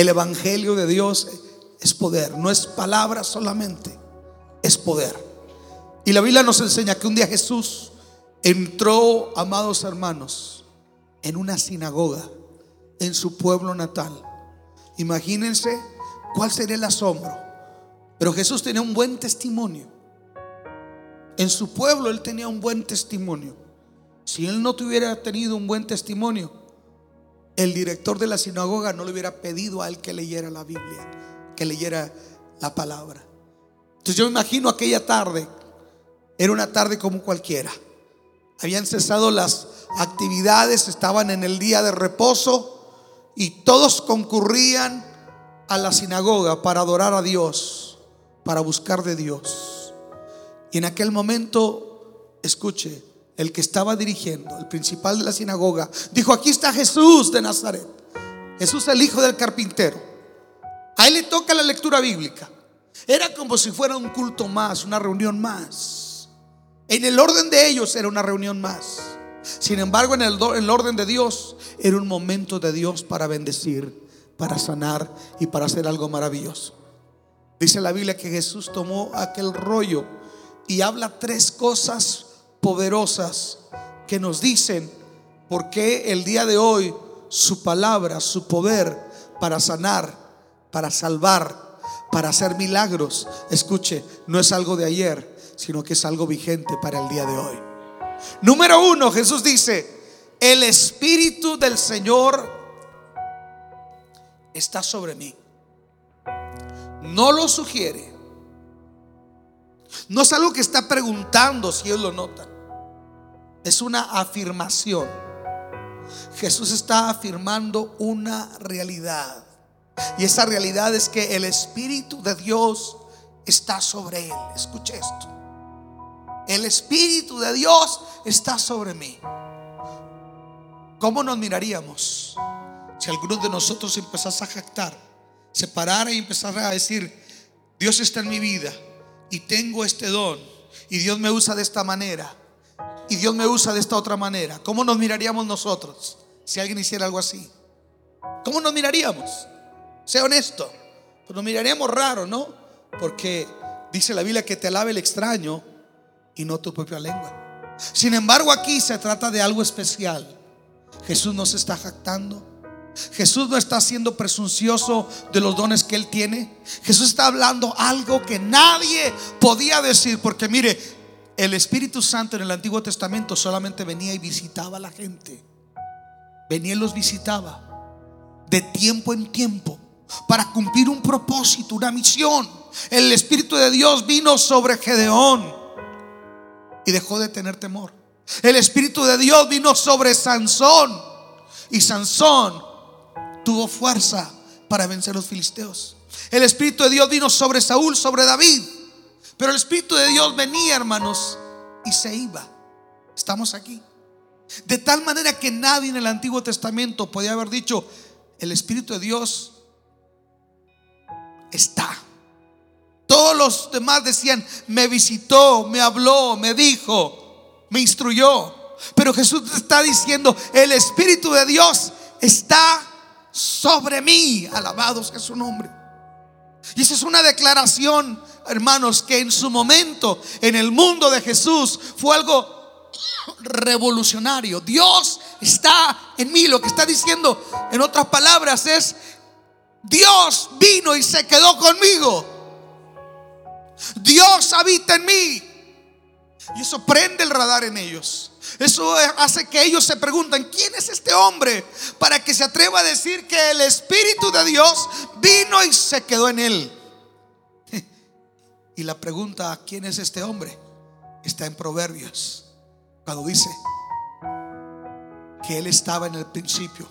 El Evangelio de Dios es poder, no es palabra solamente, es poder. Y la Biblia nos enseña que un día Jesús entró, amados hermanos, en una sinagoga en su pueblo natal. Imagínense cuál sería el asombro. Pero Jesús tenía un buen testimonio. En su pueblo él tenía un buen testimonio. Si él no tuviera tenido un buen testimonio, el director de la sinagoga no le hubiera pedido a él que leyera la Biblia, que leyera la palabra. Entonces yo me imagino aquella tarde, era una tarde como cualquiera. Habían cesado las actividades, estaban en el día de reposo y todos concurrían a la sinagoga para adorar a Dios, para buscar de Dios. Y en aquel momento, escuche, el que estaba dirigiendo, el principal de la sinagoga, dijo, aquí está Jesús de Nazaret. Jesús el hijo del carpintero. A él le toca la lectura bíblica. Era como si fuera un culto más, una reunión más. En el orden de ellos era una reunión más. Sin embargo, en el, en el orden de Dios era un momento de Dios para bendecir, para sanar y para hacer algo maravilloso. Dice la Biblia que Jesús tomó aquel rollo y habla tres cosas poderosas que nos dicen por qué el día de hoy su palabra, su poder para sanar, para salvar, para hacer milagros, escuche, no es algo de ayer, sino que es algo vigente para el día de hoy. Número uno, Jesús dice, el Espíritu del Señor está sobre mí. No lo sugiere. No es algo que está preguntando si ellos lo notan. Es una afirmación. Jesús está afirmando una realidad. Y esa realidad es que el Espíritu de Dios está sobre él. Escuche esto. El Espíritu de Dios está sobre mí. ¿Cómo nos miraríamos si alguno de nosotros empezase a jactar, se parara y empezara a decir, Dios está en mi vida y tengo este don y Dios me usa de esta manera y Dios me usa de esta otra manera? ¿Cómo nos miraríamos nosotros si alguien hiciera algo así? ¿Cómo nos miraríamos? Sea honesto. Nos miraríamos raro, ¿no? Porque dice la Biblia que te alabe el extraño y no tu propia lengua. Sin embargo, aquí se trata de algo especial. Jesús no se está jactando. Jesús no está siendo presuncioso de los dones que él tiene. Jesús está hablando algo que nadie podía decir. Porque mire, el Espíritu Santo en el Antiguo Testamento solamente venía y visitaba a la gente. Venía y los visitaba de tiempo en tiempo para cumplir un propósito, una misión. El Espíritu de Dios vino sobre Gedeón y dejó de tener temor. El Espíritu de Dios vino sobre Sansón y Sansón tuvo fuerza para vencer a los filisteos. El Espíritu de Dios vino sobre Saúl, sobre David. Pero el Espíritu de Dios venía, hermanos, y se iba. Estamos aquí. De tal manera que nadie en el Antiguo Testamento podía haber dicho, el Espíritu de Dios está. Todos los demás decían, me visitó, me habló, me dijo, me instruyó. Pero Jesús está diciendo, el Espíritu de Dios está sobre mí. Alabados es su nombre. Y esa es una declaración, hermanos, que en su momento, en el mundo de Jesús, fue algo revolucionario. Dios está en mí. Lo que está diciendo, en otras palabras, es, Dios vino y se quedó conmigo. Dios habita en mí. Y eso prende el radar en ellos. Eso hace que ellos se pregunten, ¿quién es este hombre? Para que se atreva a decir que el Espíritu de Dios vino y se quedó en él. Y la pregunta, ¿quién es este hombre? Está en Proverbios. Cuando dice que él estaba en el principio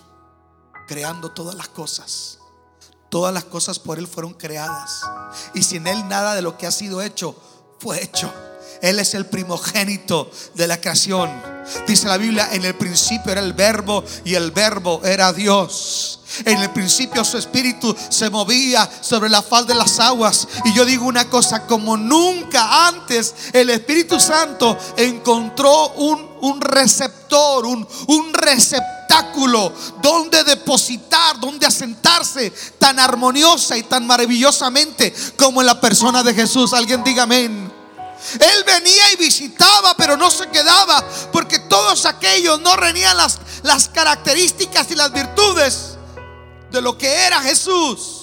creando todas las cosas. Todas las cosas por él fueron creadas. Y sin él nada de lo que ha sido hecho fue hecho. Él es el primogénito de la creación. Dice la Biblia, en el principio era el verbo y el verbo era Dios. En el principio su espíritu se movía sobre la faz de las aguas. Y yo digo una cosa, como nunca antes el Espíritu Santo encontró un, un receptor, un, un receptáculo donde depositar, donde asentarse tan armoniosa y tan maravillosamente como en la persona de Jesús. Alguien diga amén. Él venía y visitaba, pero no se quedaba, porque todos aquellos no renían las, las características y las virtudes de lo que era Jesús.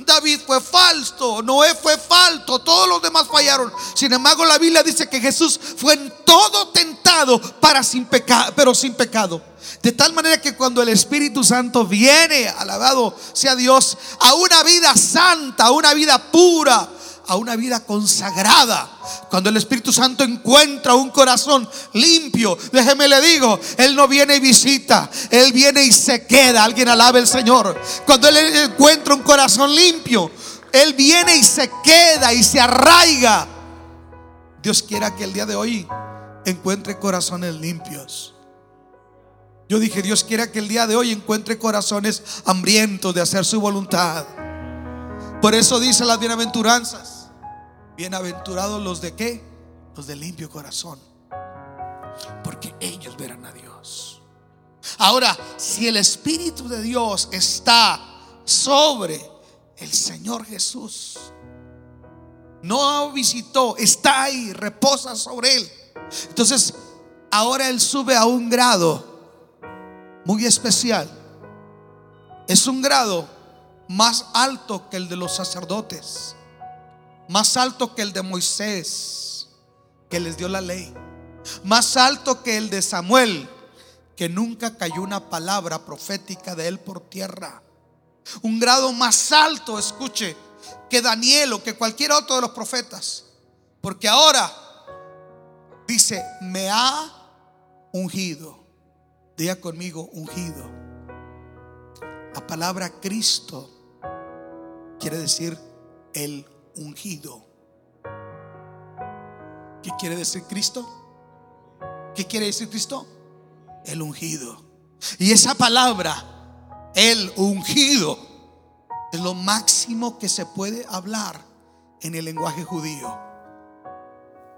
David fue falso, Noé fue falso, todos los demás fallaron. Sin embargo, la Biblia dice que Jesús fue en todo tentado para sin pecado, pero sin pecado. De tal manera que cuando el Espíritu Santo viene, alabado sea Dios, a una vida santa, a una vida pura, a una vida consagrada. Cuando el Espíritu Santo encuentra un corazón limpio, déjeme le digo, Él no viene y visita, Él viene y se queda. Alguien alabe al Señor. Cuando Él encuentra un corazón limpio, Él viene y se queda y se arraiga. Dios quiera que el día de hoy encuentre corazones limpios. Yo dije, Dios quiera que el día de hoy encuentre corazones hambrientos de hacer su voluntad. Por eso dice las bienaventuranzas. Bienaventurados los de qué? Los de limpio corazón. Porque ellos verán a Dios. Ahora, si el Espíritu de Dios está sobre el Señor Jesús, no visitó, está ahí, reposa sobre él. Entonces, ahora él sube a un grado muy especial. Es un grado más alto que el de los sacerdotes más alto que el de Moisés, que les dio la ley, más alto que el de Samuel, que nunca cayó una palabra profética de él por tierra. Un grado más alto, escuche, que Daniel o que cualquier otro de los profetas. Porque ahora dice, me ha ungido. Diga conmigo, ungido. La palabra Cristo quiere decir el ungido. ¿Qué quiere decir Cristo? ¿Qué quiere decir Cristo? El ungido. Y esa palabra, el ungido, es lo máximo que se puede hablar en el lenguaje judío.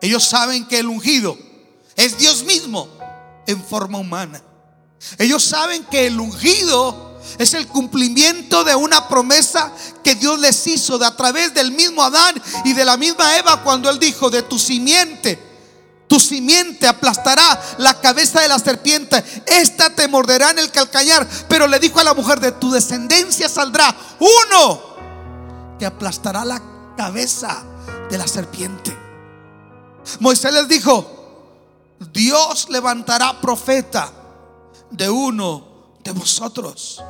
Ellos saben que el ungido es Dios mismo en forma humana. Ellos saben que el ungido es el cumplimiento de una promesa que Dios les hizo de a través del mismo Adán y de la misma Eva cuando él dijo, de tu simiente, tu simiente aplastará la cabeza de la serpiente, esta te morderá en el calcañar, pero le dijo a la mujer, de tu descendencia saldrá uno que aplastará la cabeza de la serpiente. Moisés les dijo, Dios levantará profeta de uno de vosotros.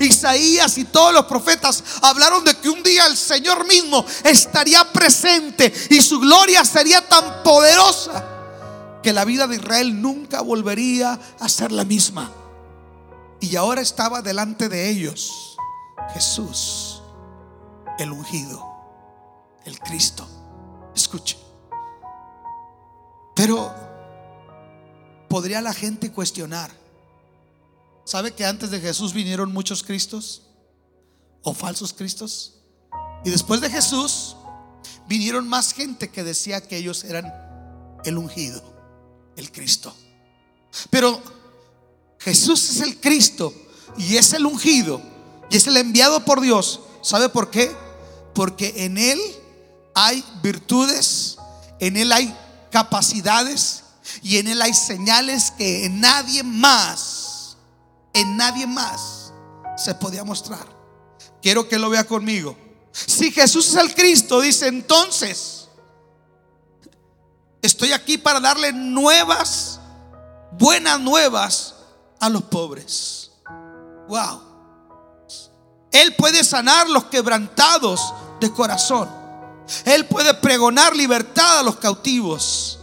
Isaías y todos los profetas hablaron de que un día el Señor mismo estaría presente y su gloria sería tan poderosa que la vida de Israel nunca volvería a ser la misma. Y ahora estaba delante de ellos Jesús, el ungido, el Cristo. Escuche. Pero podría la gente cuestionar ¿Sabe que antes de Jesús vinieron muchos Cristos o falsos Cristos? Y después de Jesús vinieron más gente que decía que ellos eran el ungido, el Cristo. Pero Jesús es el Cristo y es el ungido y es el enviado por Dios. ¿Sabe por qué? Porque en Él hay virtudes, en Él hay capacidades y en Él hay señales que en nadie más en nadie más se podía mostrar. Quiero que lo vea conmigo. Si Jesús es el Cristo, dice entonces, estoy aquí para darle nuevas, buenas nuevas a los pobres. Wow. Él puede sanar los quebrantados de corazón. Él puede pregonar libertad a los cautivos.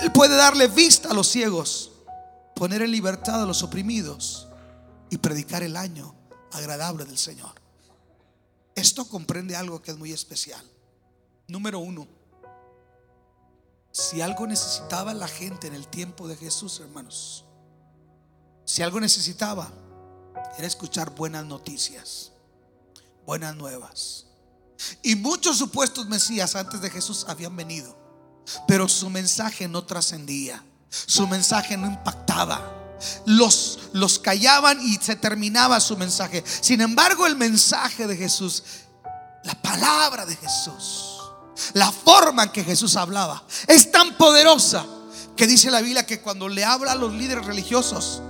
Él puede darle vista a los ciegos. Poner en libertad a los oprimidos y predicar el año agradable del Señor. Esto comprende algo que es muy especial. Número uno, Si algo necesitaba la gente en el tiempo de Jesús, hermanos, si algo necesitaba, era escuchar buenas noticias, buenas nuevas. Y muchos supuestos Mesías antes de Jesús habían venido, pero su mensaje no trascendía, su mensaje no impactaba. Los, los callaban y se terminaba su mensaje. Sin embargo, el mensaje de Jesús, la palabra de Jesús, la forma en que Jesús hablaba, es tan poderosa que dice la Biblia que cuando le habla a los líderes religiosos,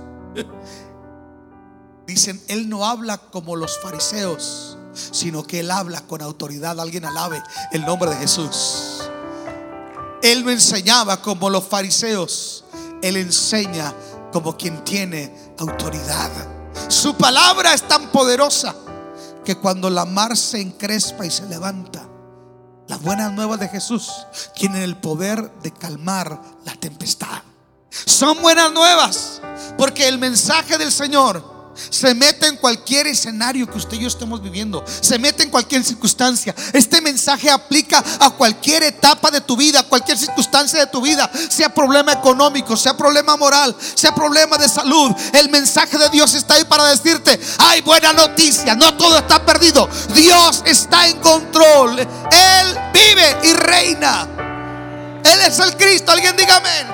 dicen, Él no habla como los fariseos, sino que Él habla con autoridad. Alguien alabe el nombre de Jesús. Él no enseñaba como los fariseos, Él enseña como quien tiene autoridad. Su palabra es tan poderosa que cuando la mar se encrespa y se levanta, las buenas nuevas de Jesús tienen el poder de calmar la tempestad. Son buenas nuevas porque el mensaje del Señor se mete en cualquier escenario que usted y yo estemos viviendo. Se mete en cualquier circunstancia. Este mensaje aplica a cualquier etapa de tu vida, cualquier circunstancia de tu vida. Sea problema económico, sea problema moral, sea problema de salud. El mensaje de Dios está ahí para decirte, hay buena noticia, no todo está perdido. Dios está en control. Él vive y reina. Él es el Cristo. Alguien diga amén.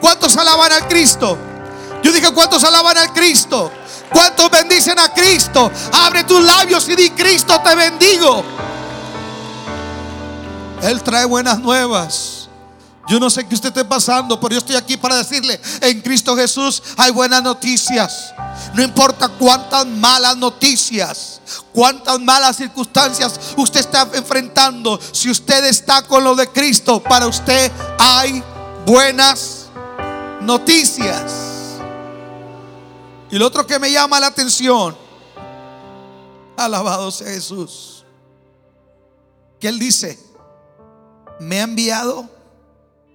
¿Cuántos alaban al Cristo? Yo dije, ¿cuántos alaban al Cristo? ¿Cuántos bendicen a Cristo? Abre tus labios y di, Cristo te bendigo. Él trae buenas nuevas. Yo no sé qué usted esté pasando, pero yo estoy aquí para decirle, en Cristo Jesús hay buenas noticias. No importa cuántas malas noticias, cuántas malas circunstancias usted está enfrentando, si usted está con lo de Cristo, para usted hay buenas noticias. Y lo otro que me llama la atención, alabado sea Jesús, que Él dice, me ha enviado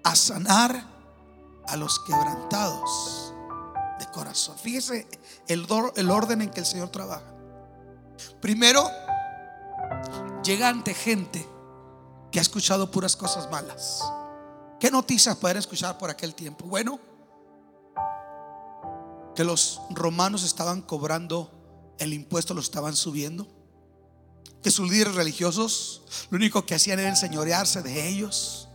a sanar a los quebrantados de corazón. Fíjese el, el orden en que el Señor trabaja. Primero, llega ante gente que ha escuchado puras cosas malas. ¿Qué noticias pueden escuchar por aquel tiempo? Bueno, que los romanos estaban cobrando el impuesto, lo estaban subiendo. Que sus líderes religiosos lo único que hacían era enseñorearse de ellos.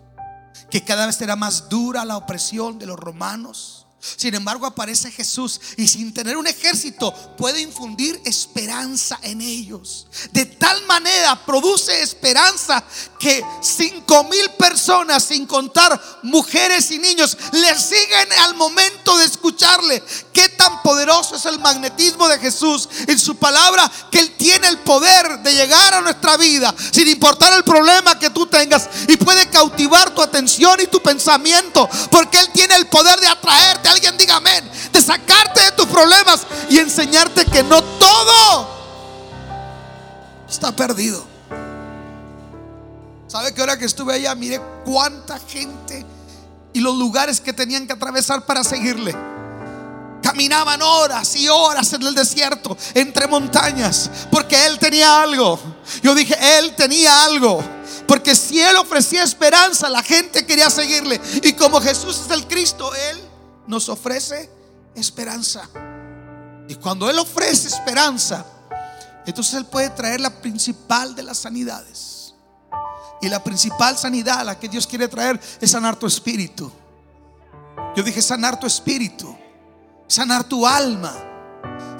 Que cada vez era más dura la opresión de los romanos. Sin embargo, aparece Jesús y sin tener un ejército puede infundir esperanza en ellos. De tal manera produce esperanza que cinco mil personas, sin contar mujeres y niños, le siguen al momento de escucharle. Qué tan poderoso es el magnetismo de Jesús en su palabra que Él tiene el poder de llegar a nuestra vida sin importar el problema que tú tengas y puede cautivar tu atención y tu pensamiento porque Él tiene el poder de atraerte alguien diga amén. De sacarte de tus problemas y enseñarte que no todo está perdido. ¿Sabe que ahora que estuve allá miré cuánta gente y los lugares que tenían que atravesar para seguirle? Caminaban horas y horas en el desierto, entre montañas, porque Él tenía algo. Yo dije, Él tenía algo. Porque si Él ofrecía esperanza, la gente quería seguirle. Y como Jesús es el Cristo, Él nos ofrece esperanza. Y cuando Él ofrece esperanza, entonces Él puede traer la principal de las sanidades. Y la principal sanidad a la que Dios quiere traer es sanar tu espíritu. Yo dije sanar tu espíritu, sanar tu alma.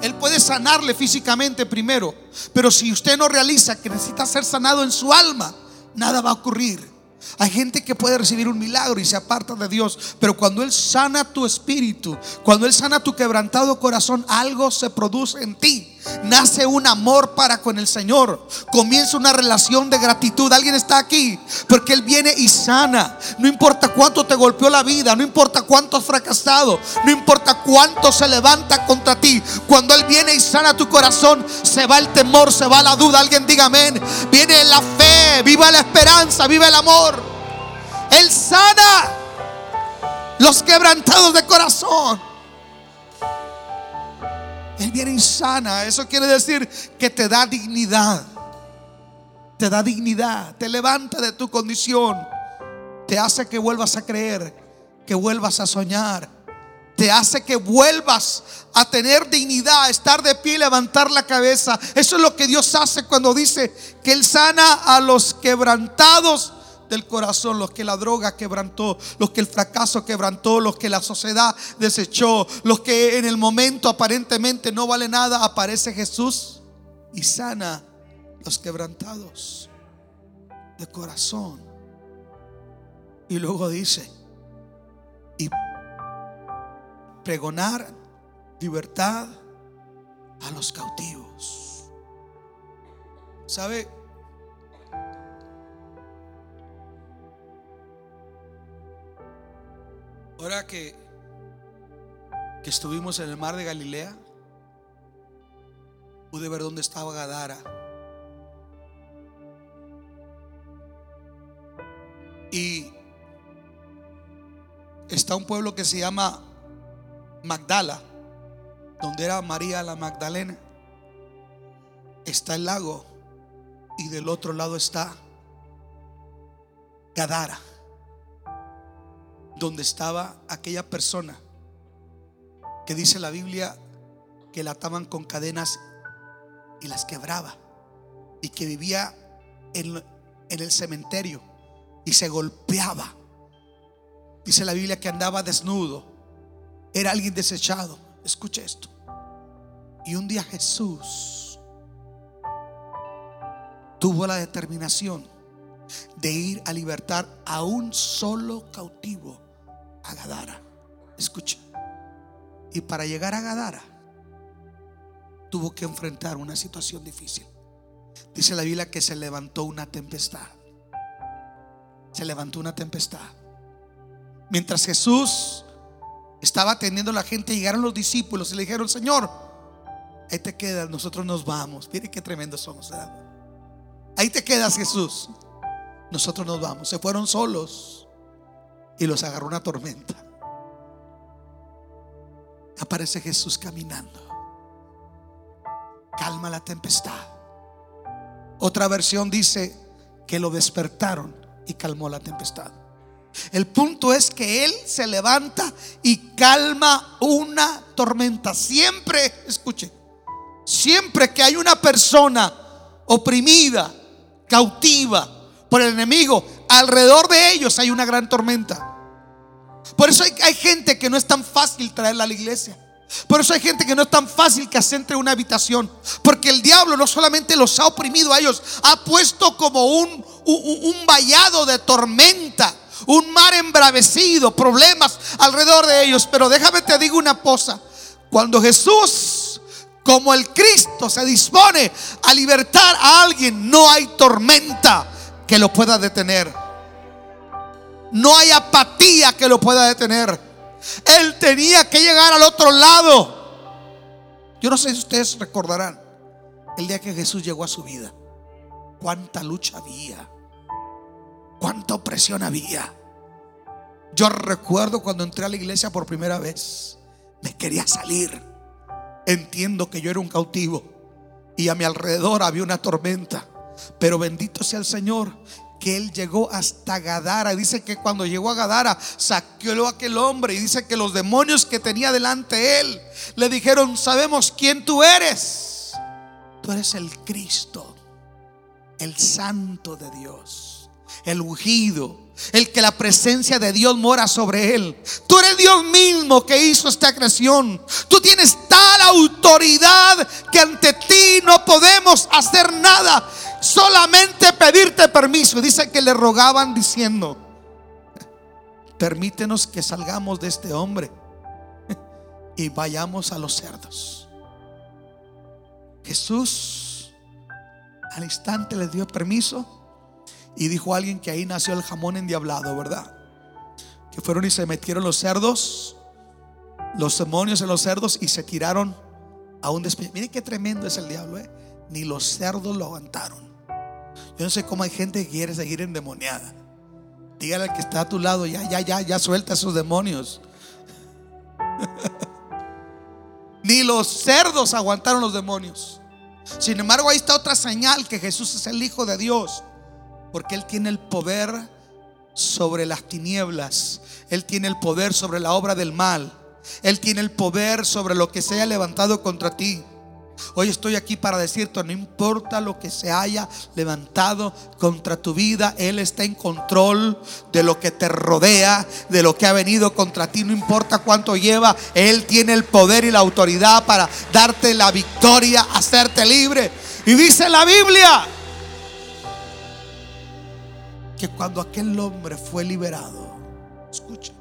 Él puede sanarle físicamente primero, pero si usted no realiza que necesita ser sanado en su alma, nada va a ocurrir. Hay gente que puede recibir un milagro y se aparta de Dios, pero cuando Él sana tu espíritu, cuando Él sana tu quebrantado corazón, algo se produce en ti. Nace un amor para con el Señor. Comienza una relación de gratitud. Alguien está aquí porque Él viene y sana. No importa cuánto te golpeó la vida, no importa cuánto has fracasado, no importa cuánto se levanta contra ti. Cuando Él viene y sana tu corazón, se va el temor, se va la duda. Alguien diga amén. Viene la fe, viva la esperanza, viva el amor. Él sana los quebrantados de corazón. Él viene y sana. Eso quiere decir que te da dignidad. Te da dignidad. Te levanta de tu condición. te hace que vuelvas a creer, que vuelvas a soñar, te hace que vuelvas a tener dignidad, estar de pie, levantar la cabeza. Eso es lo que Dios hace cuando dice que Él sana a los quebrantados del corazón, los que la droga quebrantó, los que el fracaso quebrantó, los que la sociedad desechó, los que en el momento aparentemente no vale nada, aparece Jesús y sana los quebrantados de corazón. Y luego dice, y pregonar libertad a los cautivos. ¿Sabe? Ahora que, que estuvimos en el mar de Galilea, pude ver dónde estaba Gadara. Y está un pueblo que se llama Magdala, donde era María la Magdalena. Está el lago y del otro lado está Gadara donde estaba aquella persona que dice la Biblia que la ataban con cadenas y las quebraba y que vivía en, en el cementerio y se golpeaba. Dice la Biblia que andaba desnudo, era alguien desechado. Escuche esto. Y un día Jesús tuvo la determinación de ir a libertar a un solo cautivo a Gadara. Escucha. Y para llegar a Gadara tuvo que enfrentar una situación difícil. Dice la Biblia que se levantó una tempestad. Se levantó una tempestad. Mientras Jesús estaba atendiendo a la gente, llegaron los discípulos y le dijeron, Señor, ahí te quedas, nosotros nos vamos. Mire qué tremendos somos. Ahí te quedas, Jesús. Nosotros nos vamos. Se fueron solos y los agarró una tormenta. Aparece Jesús caminando. Calma la tempestad. Otra versión dice que lo despertaron y calmó la tempestad. El punto es que Él se levanta y calma una tormenta. Siempre, escuche, siempre que hay una persona oprimida, cautiva por el enemigo, alrededor de ellos hay una gran tormenta. Por eso hay, gente que no es tan fácil traerla a la iglesia. Por eso hay gente que no es tan fácil que se entre una habitación. Porque el diablo no solamente los ha oprimido a ellos, ha puesto como un, un, vallado de tormenta, un mar embravecido, problemas alrededor de ellos. Pero déjame te digo una cosa. Cuando Jesús, como el Cristo, se dispone a libertar a alguien, no hay tormenta que lo pueda detener. No hay apatía que lo pueda detener. Él tenía que llegar al otro lado. Yo no sé si ustedes recordarán el día que Jesús llegó a su vida. Cuánta lucha había. Cuánta opresión había. Yo recuerdo cuando entré a la iglesia por primera vez. Me quería salir. Entiendo que yo era un cautivo. Y a mi alrededor había una tormenta. Pero bendito sea el Señor que él llegó hasta Gadara. Dice que cuando llegó a Gadara saqueó a aquel hombre y dice que los demonios que tenía delante él le dijeron, sabemos quién tú eres. Tú eres el Cristo, el santo de Dios, el ungido, el que la presencia de Dios mora sobre él. Tú eres Dios mismo que hizo esta creación. Tú tienes tal autoridad que ante ti no podemos hacer nada solamente pedirte permiso. Dice que le rogaban diciendo, permítenos que salgamos de este hombre y vayamos a los cerdos. Jesús al instante le dio permiso y dijo a alguien que ahí nació el jamón endiablado, ¿verdad? Que fueron y se metieron los cerdos, los demonios en los cerdos y se tiraron a un despeñadero. Miren qué tremendo es el diablo, ¿eh? Ni los cerdos lo aguantaron. Yo no sé cómo hay gente que quiere seguir endemoniada. Dígale al que está a tu lado, ya, ya, ya, ya suelta esos demonios. Ni los cerdos aguantaron los demonios. Sin embargo, ahí está otra señal que Jesús es el Hijo de Dios. Porque Él tiene el poder sobre las tinieblas. Él tiene el poder sobre la obra del mal. Él tiene el poder sobre lo que se haya levantado contra ti. Hoy estoy aquí para decirte, no importa lo que se haya levantado contra tu vida, Él está en control de lo que te rodea, de lo que ha venido contra ti, no importa cuánto lleva, Él tiene el poder y la autoridad para darte la victoria, hacerte libre. Y dice la Biblia que cuando aquel hombre fue liberado, escucha,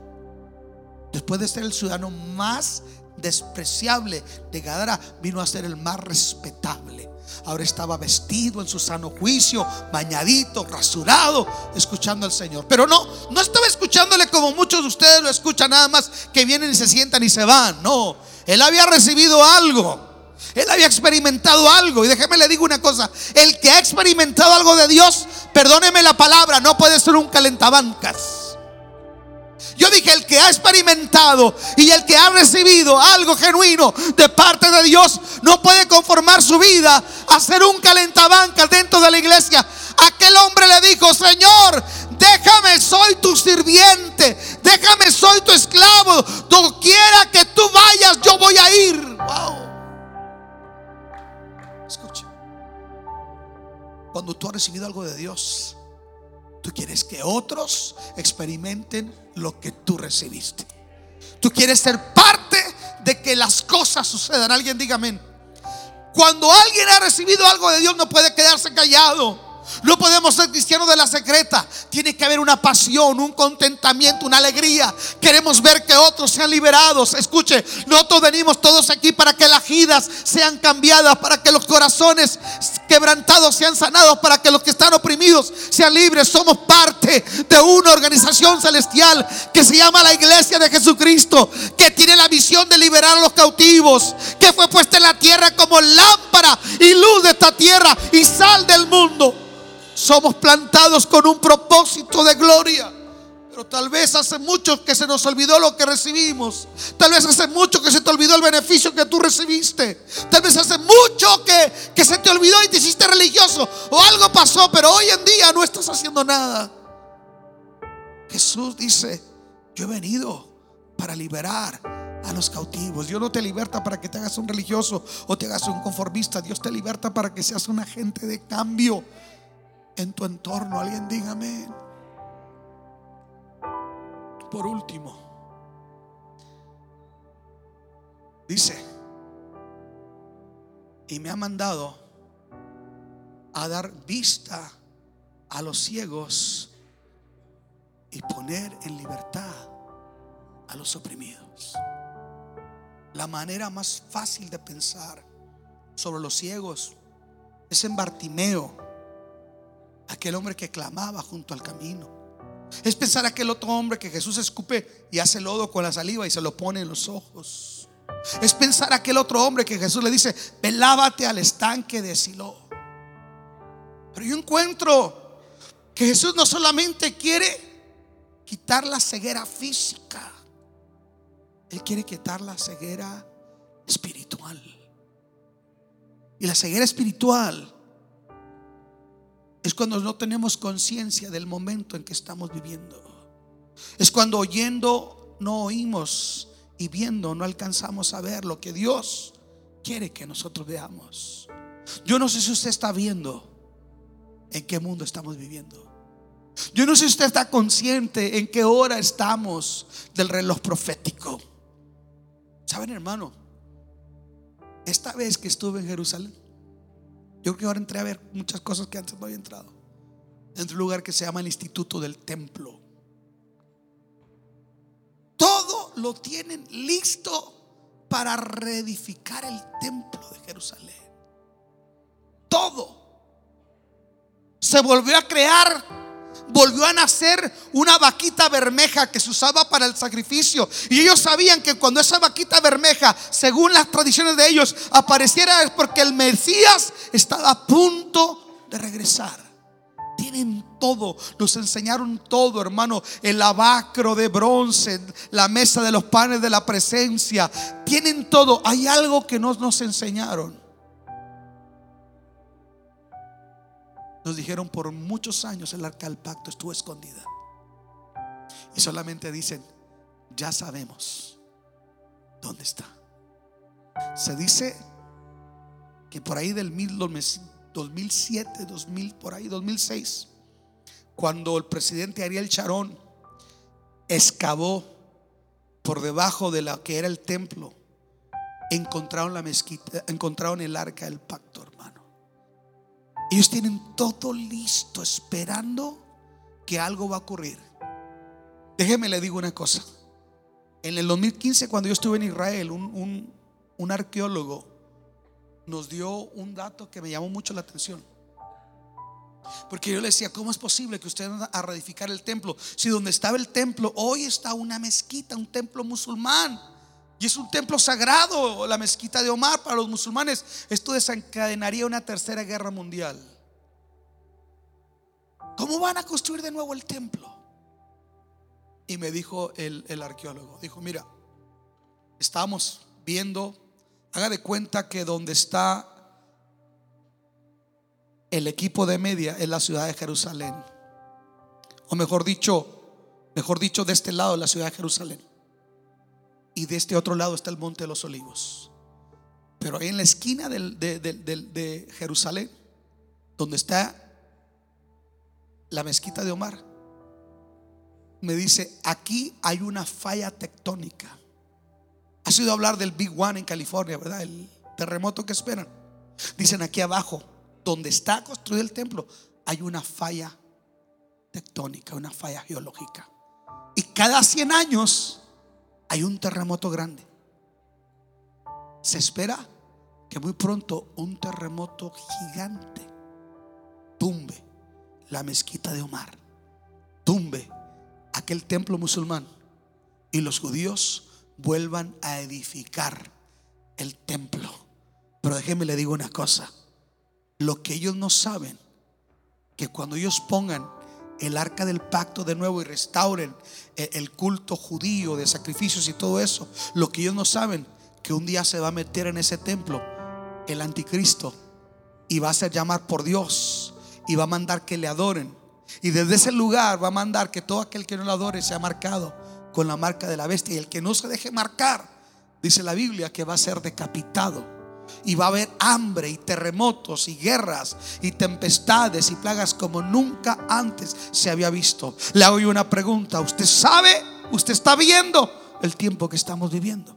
después de ser el ciudadano más despreciable de Gadara vino a ser el más respetable. Ahora estaba vestido en su sano juicio, bañadito, rasurado, escuchando al Señor. Pero no, no estaba escuchándole como muchos de ustedes lo escuchan, nada más que vienen y se sientan y se van. No, él había recibido algo. Él había experimentado algo. Y déjeme le digo una cosa: el que ha experimentado algo de Dios, perdóneme la palabra, no puede ser un calentabancas. Yo dije, el que ha experimentado y el que ha recibido algo genuino de parte de Dios no puede conformar su vida a ser un calentabancas dentro de la iglesia. Aquel hombre le dijo, Señor, déjame, soy tu sirviente, déjame, soy tu esclavo. Donde quiera que tú vayas, yo voy a ir. Wow. Escucha. Cuando tú has recibido algo de Dios, tú quieres que otros experimenten lo que tú recibiste. Tú quieres ser parte de que las cosas sucedan. Alguien dígame. Cuando alguien ha recibido algo de Dios no puede quedarse callado. No podemos ser cristianos de la secreta. Tiene que haber una pasión, un contentamiento, una alegría. Queremos ver que otros sean liberados. Escuche, nosotros venimos todos aquí para que las vidas sean cambiadas, para que los corazones quebrantados sean sanados, para que los que están oprimidos sean libres. Somos parte de una organización celestial que se llama la Iglesia de Jesucristo, que tiene la misión de liberar a los cautivos, que fue puesta en la tierra como lámpara y luz de esta tierra y sal del mundo. Somos plantados con un propósito de gloria. Pero tal vez hace mucho que se nos olvidó lo que recibimos. Tal vez hace mucho que se te olvidó el beneficio que tú recibiste. Tal vez hace mucho que, que se te olvidó y te hiciste religioso. O algo pasó, pero hoy en día no estás haciendo nada. Jesús dice, yo he venido para liberar a los cautivos. Dios no te liberta para que te hagas un religioso o te hagas un conformista. Dios te liberta para que seas un agente de cambio en tu entorno. Alguien dígame. Por último, dice, y me ha mandado a dar vista a los ciegos y poner en libertad a los oprimidos. La manera más fácil de pensar sobre los ciegos es en Bartimeo aquel hombre que clamaba junto al camino. Es pensar aquel otro hombre que Jesús escupe y hace lodo con la saliva y se lo pone en los ojos. Es pensar aquel otro hombre que Jesús le dice, velávate al estanque de Silo. Pero yo encuentro que Jesús no solamente quiere quitar la ceguera física, Él quiere quitar la ceguera espiritual. Y la ceguera espiritual es cuando no tenemos conciencia del momento en que estamos viviendo. Es cuando oyendo no oímos y viendo no alcanzamos a ver lo que Dios quiere que nosotros veamos. Yo no sé si usted está viendo en qué mundo estamos viviendo. Yo no sé si usted está consciente en qué hora estamos del reloj profético. ¿Saben, hermano? Esta vez que estuve en Jerusalén, yo creo que ahora entré a ver muchas cosas que antes no había entrado. En un lugar que se llama el Instituto del Templo. Todo lo tienen listo para reedificar el templo de Jerusalén. Todo. Se volvió a crear volvió a nacer una vaquita bermeja que se usaba para el sacrificio. Y ellos sabían que cuando esa vaquita bermeja, según las tradiciones de ellos, apareciera es porque el Mesías estaba a punto de regresar. Tienen todo, nos enseñaron todo, hermano. El abacro de bronce, la mesa de los panes de la presencia. Tienen todo. Hay algo que no nos enseñaron. Nos dijeron por muchos años el arca del pacto estuvo escondida. y solamente dicen, ya sabemos dónde está. Se dice que por ahí del 2007, 2000, por ahí 2006, cuando el presidente Ariel Charón excavó por debajo de lo que era el templo, encontraron la mezquita, encontraron el arca del pacto, hermano. Ellos tienen todo listo, esperando que algo va a ocurrir. Déjeme le digo una cosa. En el 2015, cuando yo estuve en Israel, un, un arqueólogo nos dio un dato que me llamó mucho la atención. Porque yo le decía, ¿cómo es posible que ustedes van a reedificar el templo? Si donde estaba el templo, hoy está una mezquita, un templo musulmán. Y es un templo sagrado, la mezquita de Omar para los musulmanes. Esto desencadenaría una tercera guerra mundial. ¿Cómo van a construir de nuevo el templo? Y me dijo el, el arqueólogo, dijo, mira, estamos viendo, haga de cuenta que donde está el equipo de media es la ciudad de Jerusalén. O mejor dicho, mejor dicho, de este lado es la ciudad de Jerusalén. Y de este otro lado está el monte de los olivos. Pero ahí en la esquina de, Jerusalén, donde está la mezquita de Omar, me dice, aquí hay una falla tectónica. Ha sido hablar del Big One en California, ¿verdad? El terremoto que esperan. Dicen aquí abajo, donde está construido el templo, hay una falla tectónica, una falla geológica. Y cada 100 años hay un terremoto grande. Se espera que muy pronto un terremoto gigante tumbe la mezquita de Omar, tumbe aquel templo musulmán y los judíos vuelvan a edificar el templo. Pero déjeme le digo una cosa. Lo que ellos no saben, que cuando ellos pongan el arca del pacto de nuevo y restauren el culto judío de sacrificios y todo eso, lo que ellos no saben, que un día se va a meter en ese templo el anticristo y va a ser llamar por Dios y va a mandar que le adoren. Y desde ese lugar va a mandar que todo aquel que no lo adore sea marcado con la marca de la bestia. Y el que no se deje marcar, dice la Biblia, que va a ser decapitado y va a haber hambre y terremotos y guerras y tempestades y plagas como nunca antes se había visto. Le hago una pregunta. ¿Usted sabe? ¿Usted está viendo el tiempo que estamos viviendo?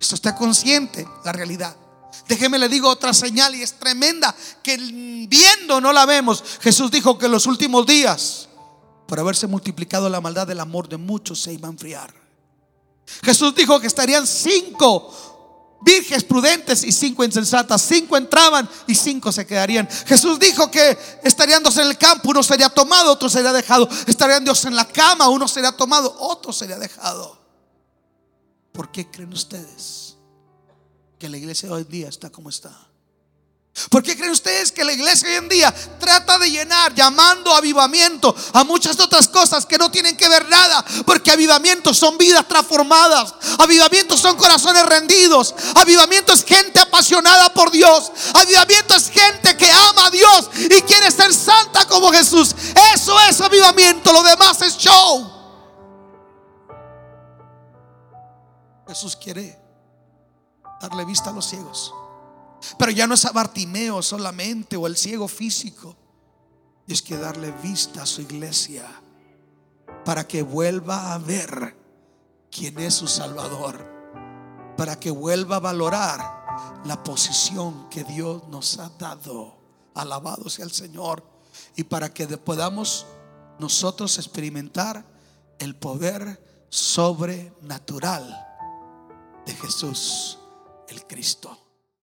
¿Esto está consciente? La realidad. Déjeme le digo otra señal y es tremenda que viendo no la vemos. Jesús dijo que en los últimos días, por haberse multiplicado la maldad del amor de muchos, se iba a enfriar. Jesús dijo que estarían cinco virges prudentes y cinco insensatas. Cinco entraban y cinco se quedarían. Jesús dijo que estarían dos en el campo, uno sería tomado, otro sería dejado. Estarían dos en la cama, uno sería tomado, otro sería dejado. ¿Por qué creen ustedes que la iglesia hoy día está como está? ¿Por qué creen ustedes que la iglesia hoy en día trata de llenar, llamando avivamiento a muchas otras cosas que no tienen que ver nada? Porque avivamientos son vidas transformadas, avivamientos son corazones rendidos, avivamiento es gente apasionada por Dios, avivamiento es gente que ama a Dios y quiere ser santa como Jesús. Eso es avivamiento, lo demás es show. Jesús quiere darle vista a los ciegos. Pero ya no es a Bartimeo solamente o el ciego físico. Es que darle vista a su iglesia para que vuelva a ver quién es su Salvador. Para que vuelva a valorar la posición que Dios nos ha dado. Alabado sea el Señor. Y para que podamos nosotros experimentar el poder sobrenatural de Jesús el Cristo.